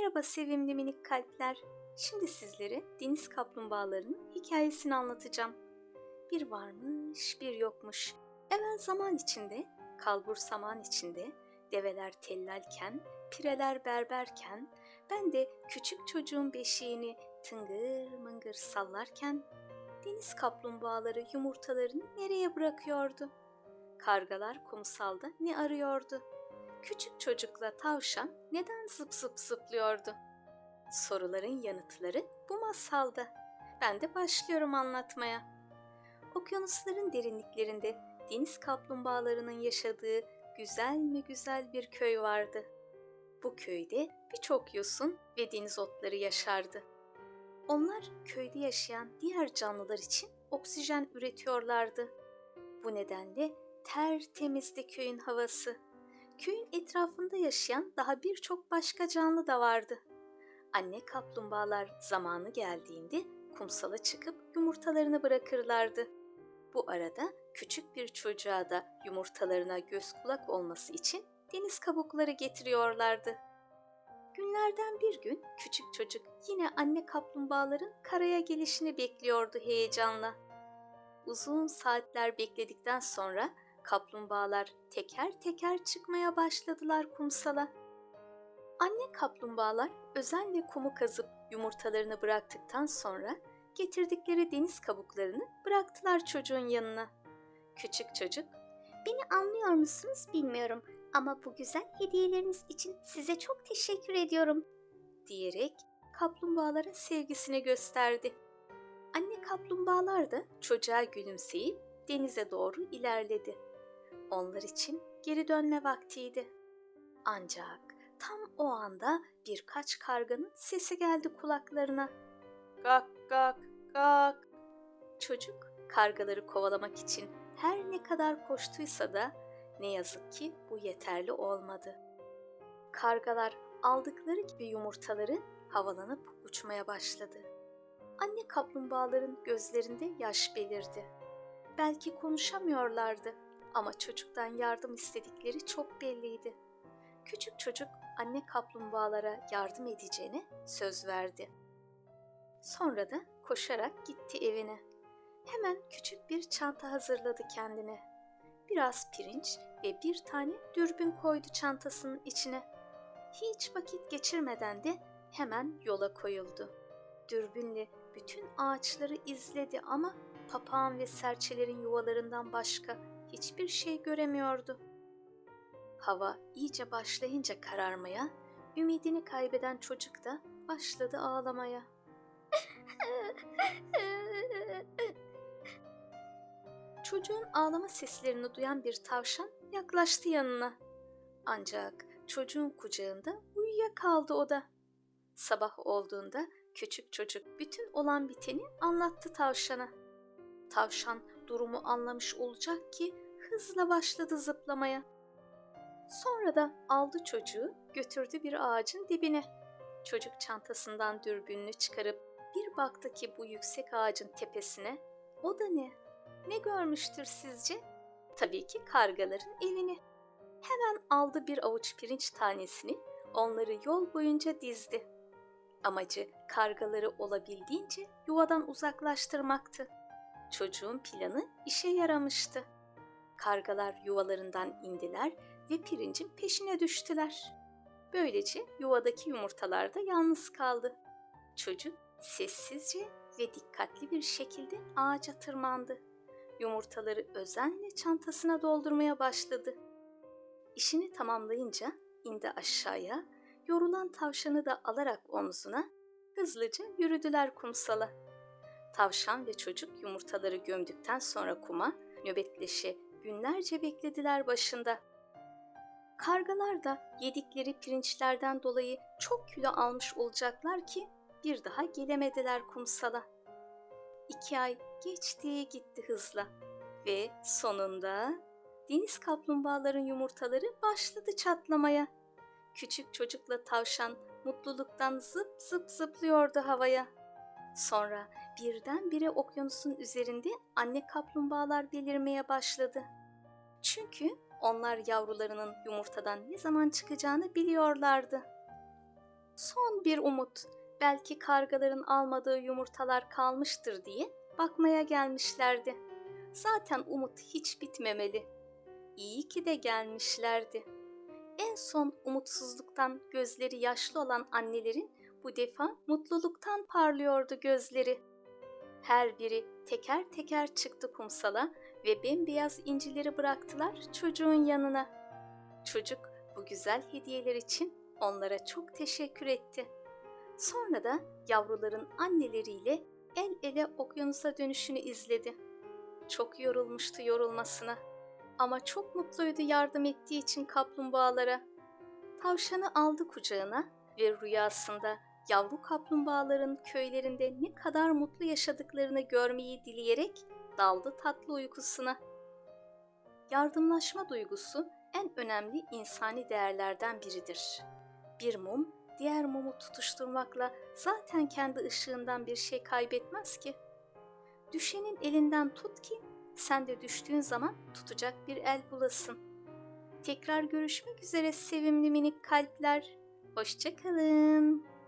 Merhaba sevimli minik kalpler. Şimdi sizlere deniz kaplumbağalarının hikayesini anlatacağım. Bir varmış, bir yokmuş. Evvel zaman içinde, kalbur saman içinde, develer tellalken, pireler berberken, ben de küçük çocuğun beşiğini tıngır mıngır sallarken, deniz kaplumbağaları yumurtalarını nereye bırakıyordu? Kargalar kumsalda ne arıyordu? Küçük çocukla tavşan neden zıp zıp zıplıyordu? Soruların yanıtları bu masalda. Ben de başlıyorum anlatmaya. Okyanusların derinliklerinde deniz kaplumbağalarının yaşadığı güzel mi güzel bir köy vardı. Bu köyde birçok yosun ve deniz otları yaşardı. Onlar köyde yaşayan diğer canlılar için oksijen üretiyorlardı. Bu nedenle tertemizdi köyün havası. Köyün etrafında yaşayan daha birçok başka canlı da vardı. Anne kaplumbağalar zamanı geldiğinde kumsala çıkıp yumurtalarını bırakırlardı. Bu arada küçük bir çocuğa da yumurtalarına göz kulak olması için deniz kabukları getiriyorlardı. Günlerden bir gün küçük çocuk yine anne kaplumbağaların karaya gelişini bekliyordu heyecanla. Uzun saatler bekledikten sonra kaplumbağalar teker teker çıkmaya başladılar kumsala. Anne kaplumbağalar özenle kumu kazıp yumurtalarını bıraktıktan sonra getirdikleri deniz kabuklarını bıraktılar çocuğun yanına. Küçük çocuk, Beni anlıyor musunuz bilmiyorum ama bu güzel hediyeleriniz için size çok teşekkür ediyorum. diyerek kaplumbağalara sevgisini gösterdi. Anne kaplumbağalar da çocuğa gülümseyip denize doğru ilerledi. Onlar için geri dönme vaktiydi. Ancak tam o anda birkaç karganın sesi geldi kulaklarına. Gak gak gak. Çocuk kargaları kovalamak için her ne kadar koştuysa da ne yazık ki bu yeterli olmadı. Kargalar aldıkları gibi yumurtaları havalanıp uçmaya başladı. Anne kaplumbağaların gözlerinde yaş belirdi. Belki konuşamıyorlardı ama çocuktan yardım istedikleri çok belliydi. Küçük çocuk anne kaplumbağalara yardım edeceğine söz verdi. Sonra da koşarak gitti evine. Hemen küçük bir çanta hazırladı kendine. Biraz pirinç ve bir tane dürbün koydu çantasının içine. Hiç vakit geçirmeden de hemen yola koyuldu. Dürbünle bütün ağaçları izledi ama papağan ve serçelerin yuvalarından başka hiçbir şey göremiyordu. Hava iyice başlayınca kararmaya, ümidini kaybeden çocuk da başladı ağlamaya. Çocuğun ağlama seslerini duyan bir tavşan yaklaştı yanına. Ancak çocuğun kucağında uyuyakaldı o da. Sabah olduğunda küçük çocuk bütün olan biteni anlattı tavşana. Tavşan durumu anlamış olacak ki hızla başladı zıplamaya. Sonra da aldı çocuğu götürdü bir ağacın dibine. Çocuk çantasından dürbününü çıkarıp bir baktı ki bu yüksek ağacın tepesine. O da ne? Ne görmüştür sizce? Tabii ki kargaların evini. Hemen aldı bir avuç pirinç tanesini, onları yol boyunca dizdi. Amacı kargaları olabildiğince yuvadan uzaklaştırmaktı. Çocuğun planı işe yaramıştı. Kargalar yuvalarından indiler ve pirincin peşine düştüler. Böylece yuvadaki yumurtalar da yalnız kaldı. Çocuk sessizce ve dikkatli bir şekilde ağaca tırmandı. Yumurtaları özenle çantasına doldurmaya başladı. İşini tamamlayınca indi aşağıya, yorulan tavşanı da alarak omzuna hızlıca yürüdüler kumsala. Tavşan ve çocuk yumurtaları gömdükten sonra kuma nöbetleşe günlerce beklediler başında. Kargalar da yedikleri pirinçlerden dolayı çok kilo almış olacaklar ki bir daha gelemediler kumsala. İki ay geçti gitti hızla ve sonunda deniz kaplumbağaların yumurtaları başladı çatlamaya. Küçük çocukla tavşan mutluluktan zıp zıp zıplıyordu havaya. Sonra birdenbire okyanusun üzerinde anne kaplumbağalar belirmeye başladı. Çünkü onlar yavrularının yumurtadan ne zaman çıkacağını biliyorlardı. Son bir umut. Belki kargaların almadığı yumurtalar kalmıştır diye bakmaya gelmişlerdi. Zaten umut hiç bitmemeli. İyi ki de gelmişlerdi. En son umutsuzluktan gözleri yaşlı olan annelerin bu defa mutluluktan parlıyordu gözleri. Her biri teker teker çıktı kumsala ve bembeyaz incileri bıraktılar çocuğun yanına. Çocuk bu güzel hediyeler için onlara çok teşekkür etti. Sonra da yavruların anneleriyle el ele okyanusa dönüşünü izledi. Çok yorulmuştu yorulmasına ama çok mutluydu yardım ettiği için kaplumbağalara. Tavşanı aldı kucağına ve rüyasında yavru kaplumbağaların köylerinde ne kadar mutlu yaşadıklarını görmeyi dileyerek daldı tatlı uykusuna. Yardımlaşma duygusu en önemli insani değerlerden biridir. Bir mum diğer mumu tutuşturmakla zaten kendi ışığından bir şey kaybetmez ki. Düşenin elinden tut ki sen de düştüğün zaman tutacak bir el bulasın. Tekrar görüşmek üzere sevimli minik kalpler. Hoşçakalın.